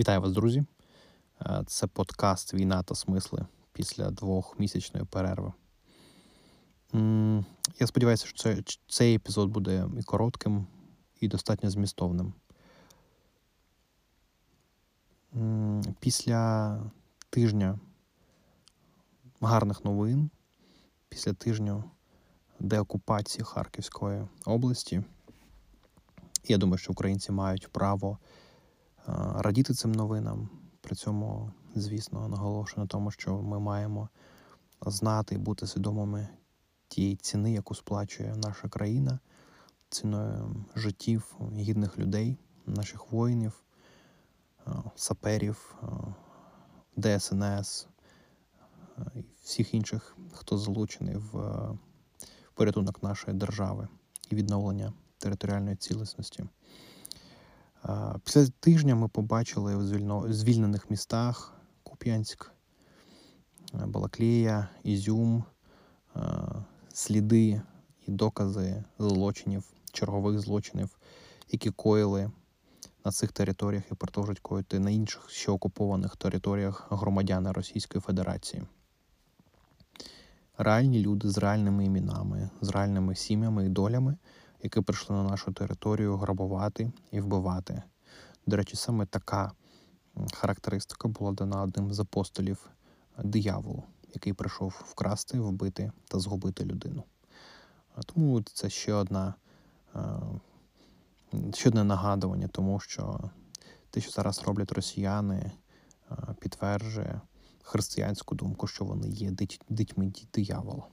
Вітаю вас, друзі. Е, Це подкаст Війна та смисли після двохмісячної перерви. Я сподіваюся, що цей епізод буде і коротким, і достатньо змістовним. Після тижня гарних новин, після тижня деокупації Харківської області, я думаю, що українці мають право радіти цим новинам. При цьому, звісно, наголошую на тому, що ми маємо знати і бути свідомими тієї ціни, яку сплачує наша країна, ціною життів гідних людей, наших воїнів, е, саперів, е, ДСНС е, і всіх інших, хто залучений в е, порятунок нашої держави і відновлення територіальної цілісності. Після тижня ми побачили у звільнених містах Куп'янськ, е, Балаклія, Ізюм, е, сліди і докази злочинів, чергових злочинів, які коїли на цих територіях і продовжують коїти на інших ще окупованих територіях громадяни Російської Федерації. Реальні люди з реальними іменами, з реальними сім'ями і долями, які прийшли на нашу територію грабувати і вбивати. До речі, саме така характеристика була дана одним з апостолів е, дияволу, який прийшов вкрасти, вбити та згубити людину. Тому це ще одна е, ще одне нагадування, тому що те, що зараз роблять росіяни, е, підтверджує християнську думку, що вони є дить- дітьми диявола.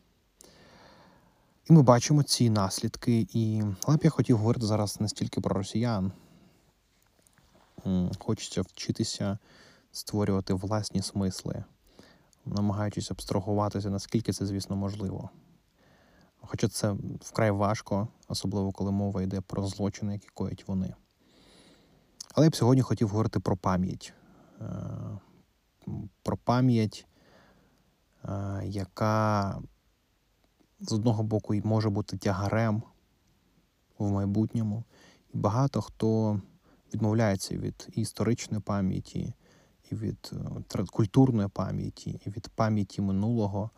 І ми бачимо ці наслідки. І... Але б я хотів говорити зараз не стільки про росіян. Хочеться вчитися створювати власні смисли, намагаючись абстрагуватися, наскільки це, звісно, можливо. Хоча це вкрай важко, особливо коли мова йде про злочини, які коять вони. Але я б сьогодні хотів говорити про пам'ять. Е, Про пам'ять, е, яка з одного боку і може бути тягарем в майбутньому. І багато хто відмовляється від історичної пам'яті, і від е, культурної пам'яті, і від пам'яті минулого,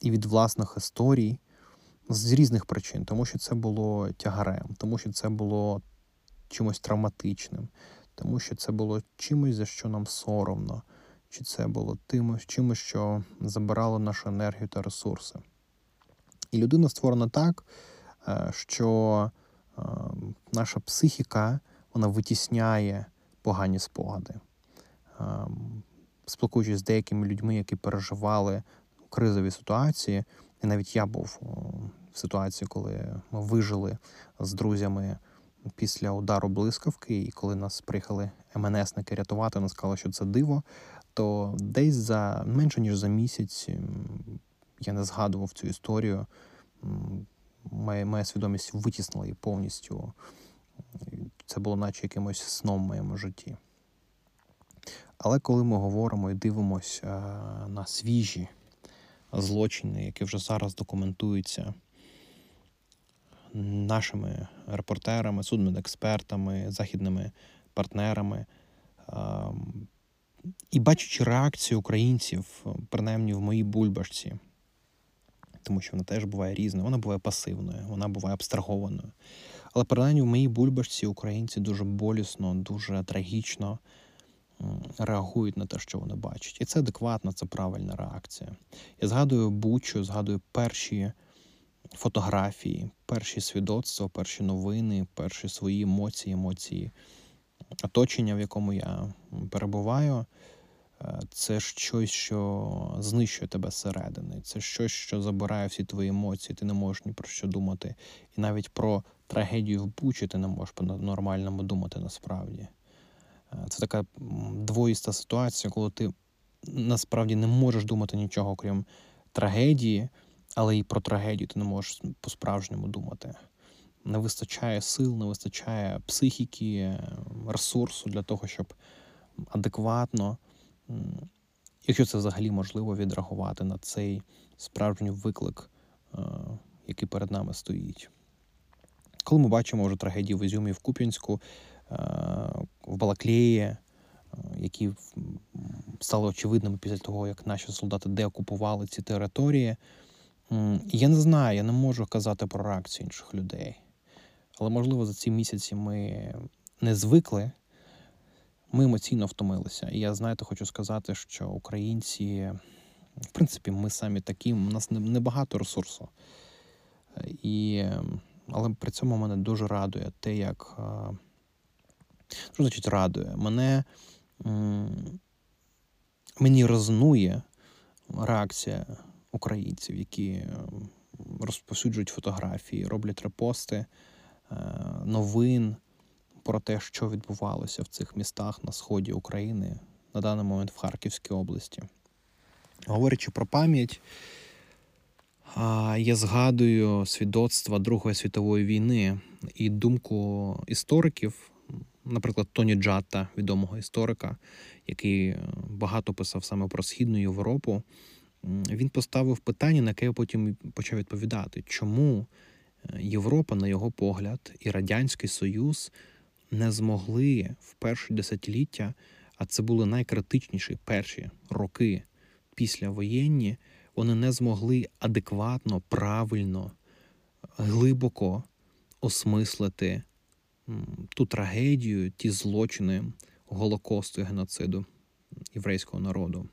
і від власних історій з різних причин, тому що це було тягарем, тому що це було чимось травматичним, тому що це було чимось, за що нам соромно, чи це було тим, чимось, що забирало нашу енергію та ресурси. І людина створена так, е, що е, наша психіка вона витісняє погані спогади. Ем, Спілкуючись з деякими людьми, які переживали кризові ситуації, і навіть я був в ситуації, коли ми вижили з друзями після удару блискавки, і коли нас приїхали МНСники рятувати, вони сказали, що це диво, то десь за менше ніж за місяць я не згадував цю історію. Моя, моя свідомість витіснила її повністю. Це було наче якимось сном в моєму житті. Але коли ми говоримо і дивимося на свіжі злочини, які вже зараз документуються нашими репортерами, судмедекспертами, західними партнерами, ем, і бачачи реакцію українців, принаймні в моїй бульбашці, тому що вона теж буває різною, вона буває пасивною, вона буває абстрагованою. Але принаймні в моїй бульбашці українці дуже болісно, дуже трагічно реагують на те, що вони бачать. І це адекватна, це правильна реакція. Я згадую Бучу, згадую перші фотографії, перші свідоцтва, перші новини, перші свої емоції, емоції оточення, в якому я перебуваю. Е, Це щось, що знищує тебе зсередини. Це щось, що забирає всі твої емоції. Ти не можеш ні про що думати. І навіть про трагедію в Бучі ти не можеш по-нормальному думати насправді. Е, Це така двоїста ситуація, коли ти насправді не можеш думати нічого, крім трагедії, але і про трагедію ти не можеш по-справжньому думати. Не вистачає сил, не вистачає психіки, ресурсу для того, щоб адекватно, якщо це взагалі можливо, відреагувати на цей справжній виклик, е, який перед нами стоїть. Коли ми бачимо вже трагедії в Ізюмі, в Куп'янську, е, в Балаклеї, які стали очевидними після того, як наші солдати деокупували ці території. Я не знаю, я не можу казати про реакцію інших людей. Але, можливо, за ці місяці ми не звикли, ми емоційно втомилися. І я, знаєте, хочу сказати, що українці, в принципі, ми самі такі, у нас небагато ресурсу. І, Але при цьому мене дуже радує те, як. Що значить радує? Мене мені резонує реакція українців, які розповсюджують фотографії, роблять репости е, новин про те, що відбувалося в цих містах на сході України на даний момент в Харківській області. Говорячи про пам'ять, я згадую свідоцтва Другої світової війни і думку істориків, наприклад, Тоні Джатта, відомого історика, який багато писав саме про Східну Європу. Він поставив питання, на яке я потім почав відповідати, чому е, Європа, на його погляд, і Радянський Союз не змогли в перші десятиліття, а це були найкритичніші перші роки після воєнні, вони не змогли адекватно, правильно, глибоко осмислити ту трагедію, ті злочини Голокосту і геноциду єврейського народу.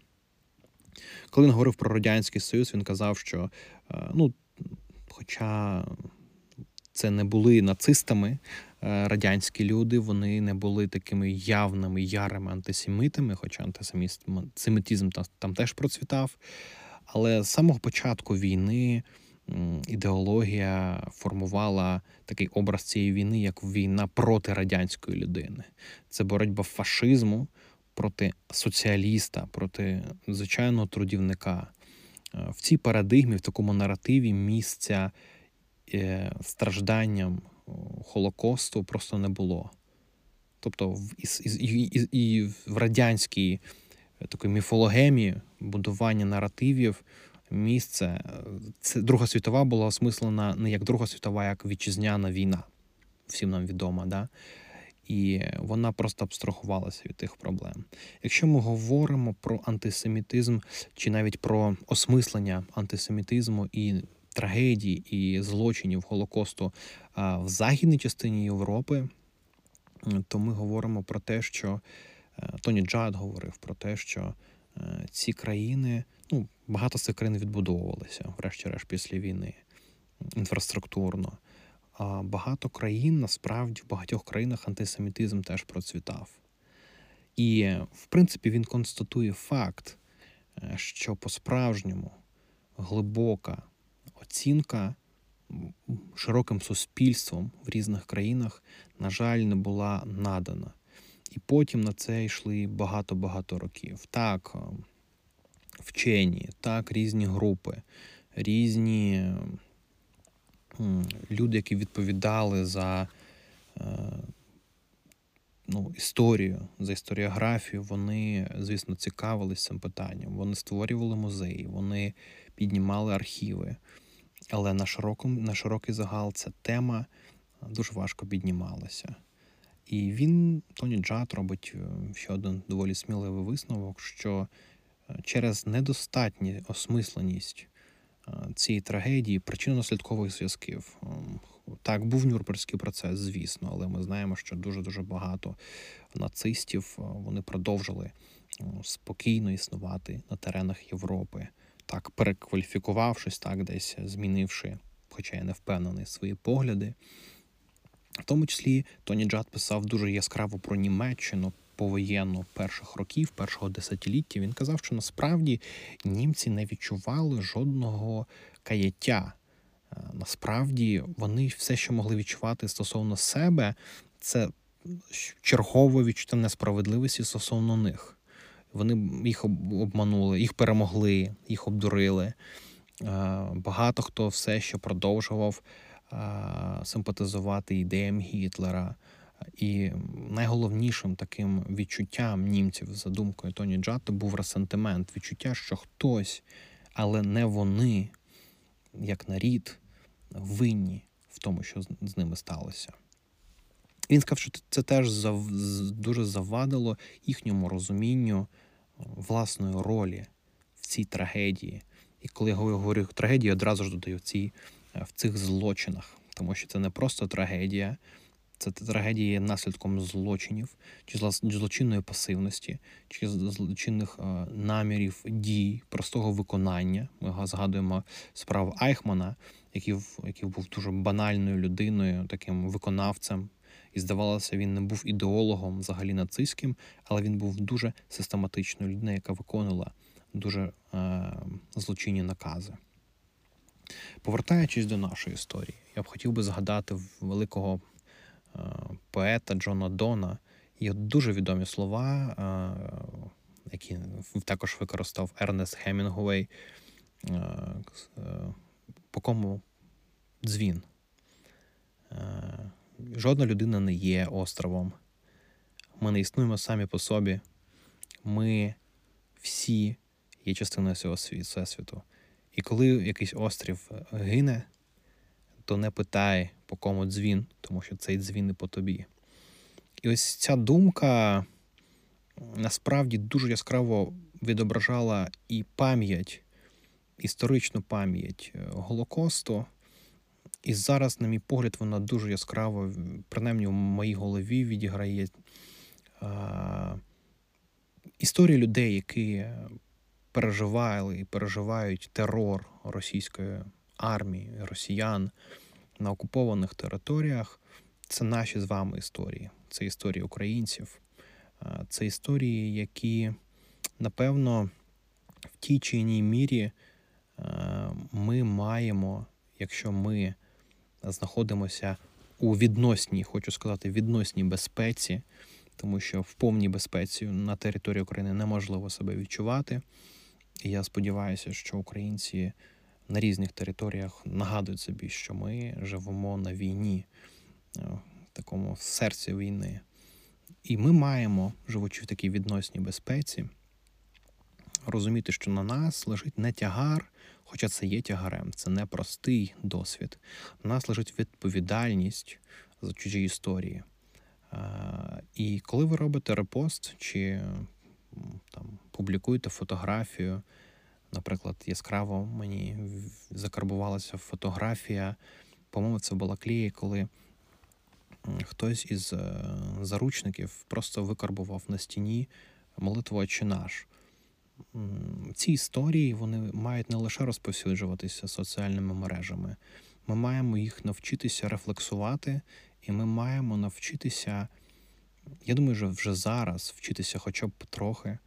Коли він говорив про Радянський Союз, він казав, що е, ну, хоча це не були нацистами, радянські люди, вони не були такими явними ярими антисемітами, хоча антисемітизм там теж процвітав. Але з самого початку війни ідеологія формувала такий образ цієї війни як війна проти радянської людини. Це боротьба фашизму проти соціаліста, проти звичайного трудівника. Е, в цій парадигмі, в такому наративі місця е, стражданням Холокосту просто не було. Тобто, і, в радянській е, такій міфологемі будування наративів місце. Це Друга світова була осмислена не як Друга світова, як вітчизняна війна. Всім нам відома, да? і вона просто абстрахувалася від тих проблем. Якщо ми говоримо про антисемітизм чи навіть про осмислення антисемітизму і трагедії і злочинів Голокосту в західній частині Європи, то ми говоримо про те, що е, Тоні Джад говорив про те, що е, ці країни, ну багато з цих країн відбудовувалися, врешті-решт, після війни інфраструктурно А багато країн насправді в багатьох країнах антисемітизм теж процвітав. І, в принципі, він констатує факт, е, що по-справжньому глибока оцінка широким суспільством в різних країнах, на жаль, не була надана. І потім на це йшли багато-багато років. Так, е, вчені, так, різні групи, різні люди, які відповідали за е, ну, історію, за історіографію, вони, звісно, цікавились цим питанням. Вони створювали музеї, вони піднімали архіви. Але на широкому, на широкий загал ця тема дуже важко піднімалася. І він, Тоні Джат, робить е, ще один доволі сміливий висновок, що е, через недостатню осмисленість цієї трагедії причинно-наслідкових зв'язків. Так, був Нюрнберзький процес, звісно, але ми знаємо, що дуже-дуже багато нацистів вони продовжили спокійно існувати на теренах Європи, так перекваліфікувавшись, так десь змінивши, хоча я не впевнений, свої погляди. В тому числі Тоні Джад писав дуже яскраво про Німеччину, повоєнну перших років, першого десятиліття, він казав, що насправді німці не відчували жодного каяття. Е, насправді вони все, що могли відчувати стосовно себе, це чергове відчуття несправедливості стосовно них. Вони їх обманули, їх перемогли, їх обдурили. Е, багато хто все ще продовжував е, симпатизувати ідеям Гітлера. І найголовнішим таким відчуттям німців за думкою Тоні Джатто був ресентимент, відчуття, що хтось, але не вони, як нарід, винні в тому, що з ними сталося. Він сказав, що це теж зав... дуже завадило їхньому розумінню власної ролі в цій трагедії. І коли я говорю трагедію, одразу ж додаю в, цій, в цих злочинах, тому що це не просто трагедія, це трагедія наслідком злочинів, чи злочинної пасивності, чи злочинних намірів дій, простого виконання. Ми згадуємо справу Айхмана, який який був дуже банальною людиною, таким виконавцем. І здавалося, він не був ідеологом взагалі нацистським, але він був дуже систематичною людиною, яка виконувала дуже е, злочинні накази. Повертаючись до нашої історії, я б хотів би згадати великого е, поета Джона Дона. Є дуже відомі слова, е, які також використав Ернест Хемінгуей, е, е, по кому дзвін. Е, жодна людина не є островом. Ми не існуємо самі по собі. Ми всі є частиною цього всесвіту. І коли якийсь острів гине, то не питай, по кому дзвін, тому що цей дзвін не по тобі. І ось ця думка насправді дуже яскраво відображала і пам'ять, історичну пам'ять Голокосту. І зараз, на мій погляд, вона дуже яскраво, принаймні в моїй голові відіграє а, історії людей, які переживали і переживають терор російської армії, росіян на окупованих територіях. Це наші з вами історії, це історії українців, це історії, які, напевно, в тій чи іншій мірі ми маємо, якщо ми знаходимося у відносній, хочу сказати, відносній безпеці, тому що в повній безпеці на території України неможливо себе відчувати. І я сподіваюся, що українці на різних територіях нагадують собі, що ми живемо на війні, е, в такому серці війни. І ми маємо, живучи в такій відносній безпеці, розуміти, що на нас лежить не тягар, хоча це є тягарем, це не простий досвід. На нас лежить відповідальність за чужі історії. І коли ви робите репост чи там публікуєте фотографію, наприклад, яскраво мені закарбувалася фотографія, по-моєму, це була клеї, коли хтось із е, заручників просто викарбував на стіні молитву «Отче наш ці історії вони мають не лише розповсюджуватися соціальними мережами. Ми маємо їх навчитися рефлексувати, і ми маємо навчитися, я думаю, що вже зараз вчитися хоча б трохи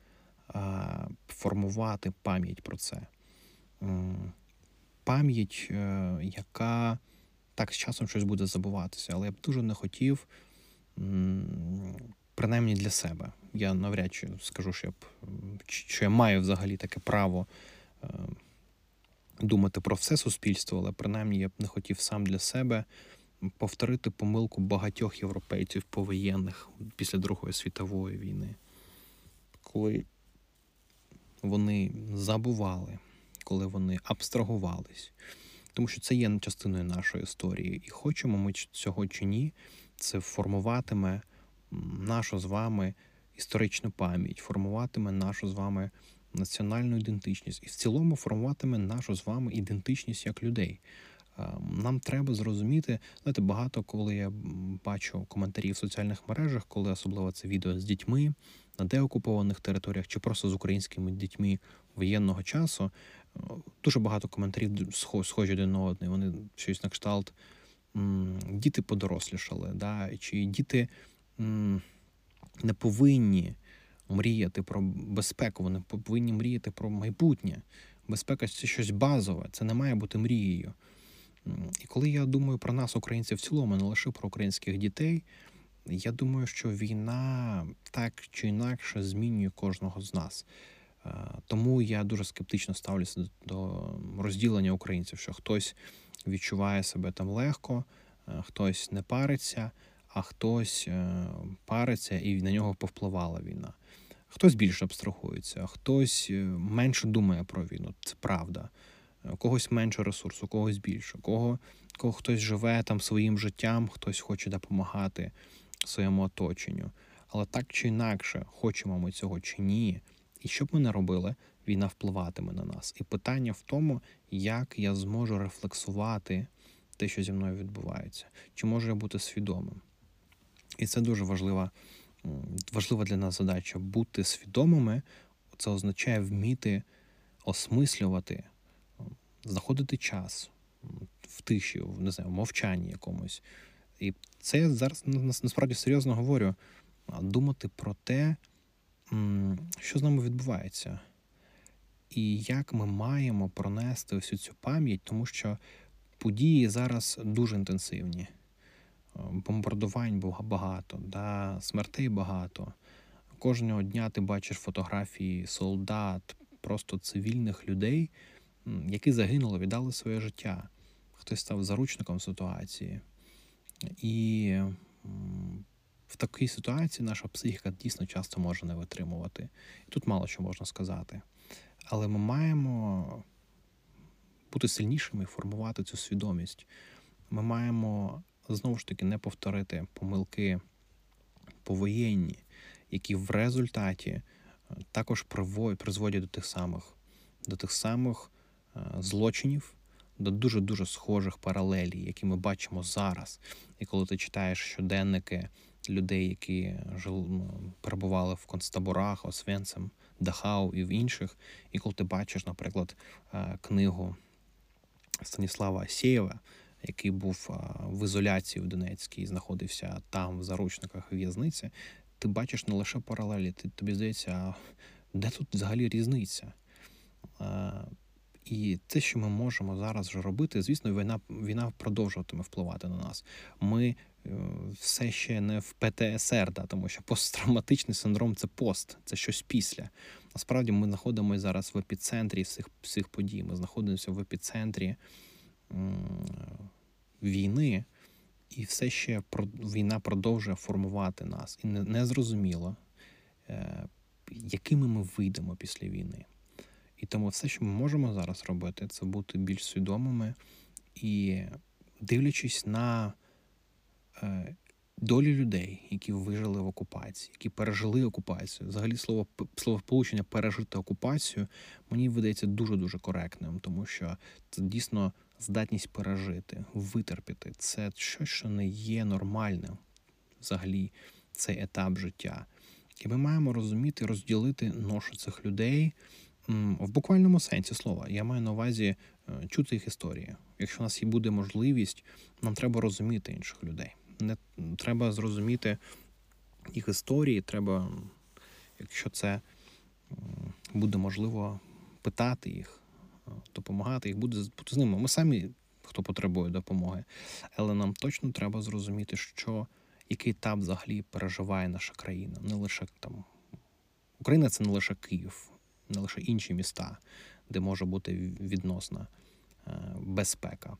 формувати пам'ять про це. Пам'ять, е, яка так з часом щось буде забуватися, але я б дуже не хотів принаймні для себе. Я навряд чи скажу, що я б що я маю взагалі таке право е, думати про все суспільство, але принаймні я б не хотів сам для себе повторити помилку багатьох європейців повоєнних після Другої світової війни, коли вони забували, коли вони абстрагувались. Тому що це є частиною нашої історії, і хочемо ми цього чи ні, це формуватиме нашу з вами історичну пам'ять, формуватиме нашу з вами національну ідентичність і в цілому формуватиме нашу з вами ідентичність як людей. Нам треба зрозуміти, знаєте, багато коли я бачу коментарі в соціальних мережах, коли особливо це відео з дітьми на деокупованих територіях чи просто з українськими дітьми воєнного часу. Дуже багато коментарів схожі один на одний. Вони щось на кшталт діти подорослішали, да? чи діти не повинні мріяти про безпеку, вони повинні мріяти про майбутнє. Безпека це щось базове, це не має бути мрією. І коли я думаю про нас, українців, в цілому, не лише про українських дітей, я думаю, що війна так чи інакше змінює кожного з нас. Е, тому я дуже скептично ставлюся до розділення українців, що хтось відчуває себе там легко, е, хтось не париться а хтось е, париться і на нього повпливала війна. Хтось більше абстрахується, хтось е, менше думає про війну. Це правда. У когось менше ресурсу, у когось більше, кого, кого хтось живе там своїм життям, хтось хоче допомагати, своєму оточенню. Але так чи інакше, хочемо ми цього чи ні, і що б ми не робили, війна впливатиме на нас. І питання в тому, як я зможу рефлексувати те, що зі мною відбувається, чи можу я бути свідомим. І це дуже важлива, важлива для нас задача бути свідомими. Це означає вміти осмислювати, знаходити час в тиші, не знаю, в мовчанні якомусь. І це я зараз насправді серйозно говорю. Думати про те, що з нами відбувається, і як ми маємо пронести всю цю пам'ять, тому що події зараз дуже інтенсивні. Бомбардувань багато, да, смертей багато. Кожного дня ти бачиш фотографії солдат, просто цивільних людей, які загинули, віддали своє життя. Хтось став заручником ситуації. І в такій ситуації наша психіка дійсно часто може не витримувати. І тут мало що можна сказати. Але ми маємо бути сильнішими і формувати цю свідомість. Ми маємо знову ж таки не повторити помилки повоєнні, які в результаті е, також призводять до тих самих, до тих самих е, злочинів, до дуже дуже схожих паралелій, які ми бачимо зараз. І коли ти читаєш щоденники людей, які перебували в концтаборах, Освенцем, Дахау і в інших, і коли ти бачиш, наприклад, е, книгу Станіслава Асєєва, який був в ізоляції в Донецькій, знаходився там, в заручниках в'язниці, ти бачиш не лише паралелі, ти тобі здається, де тут взагалі різниця? І те, що ми можемо зараз вже робити, звісно, війна війна продовжуватиме впливати на нас. Ми е, все ще не в ПТСР, да, тому що посттравматичний синдром це пост, це щось після. Насправді ми знаходимося зараз в епіцентрі всіх всіх подій. Ми знаходимося в епіцентрі війни, і все ще війна продовжує формувати нас. І не зрозуміло, е, якими ми вийдемо після війни. І тому все, що ми можемо зараз робити, це бути більш свідомими і дивлячись на е, долі людей, які вижили в окупації, які пережили окупацію. Взагалі, слово словосполучення пережити окупацію мені видається дуже дуже коректним, тому що це дійсно здатність пережити, витерпіти. Це щось, що не є нормальним взагалі цей етап життя. І ми маємо розуміти, розділити ношу цих людей в буквальному сенсі слова. Я маю на увазі е, чути їх історії. Якщо у нас і буде можливість, нам треба розуміти інших людей. Не треба зрозуміти їх історії. Треба, якщо це буде можливо, питати їх, допомагати їх, буде бути з ними. Ми самі, хто потребує допомоги, але нам точно треба зрозуміти, що який етап взагалі переживає наша країна. Не лише там Україна це не лише Київ, не лише інші міста, де може бути відносна е, безпека.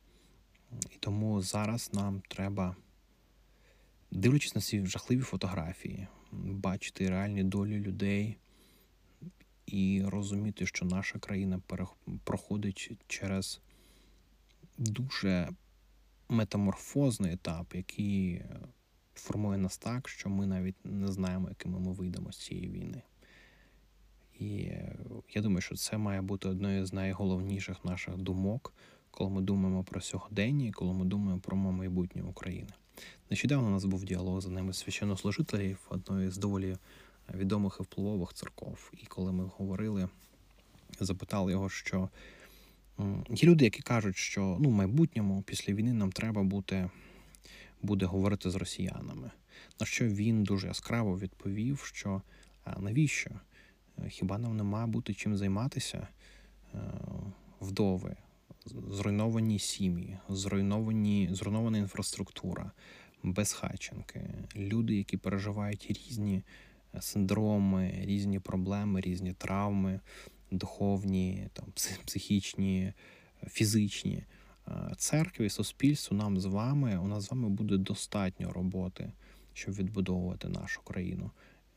І тому зараз нам треба, дивлячись на ці жахливі фотографії, бачити реальні долі людей і розуміти, що наша країна проходить через дуже метаморфозний етап, який формує нас так, що ми навіть не знаємо, якими ми вийдемо з цієї війни. І я думаю, що це має бути одною з найголовніших наших думок, коли ми думаємо про сьогодення, і коли ми думаємо про майбутнє України. Нещодавно у нас був діалог з ними священнослужителів одної з доволі відомих і впливових церков. І коли ми говорили, запитали його, що є люди, які кажуть, що ну, в майбутньому після війни нам треба бути, буде говорити з росіянами. На що він дуже яскраво відповів, що навіщо? Хіба нам не має бути чим займатися? Е, вдови, зруйновані сім'ї, зруйновані, зруйнована інфраструктура, безхатченки, люди, які переживають різні синдроми, різні проблеми, різні травми, духовні, там, психічні, фізичні. Е, церкві, суспільству нам з вами, у нас з вами буде достатньо роботи, щоб відбудовувати нашу країну.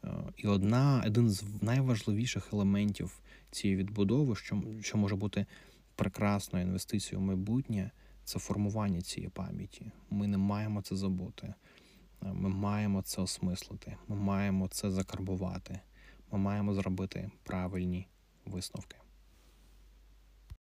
Е, і одна, один з найважливіших елементів цієї відбудови, що що може бути прекрасною інвестицією в майбутнє, це формування цієї пам'яті. Ми не маємо це забути. Ми маємо це осмислити, ми маємо це закарбувати, ми маємо зробити правильні висновки.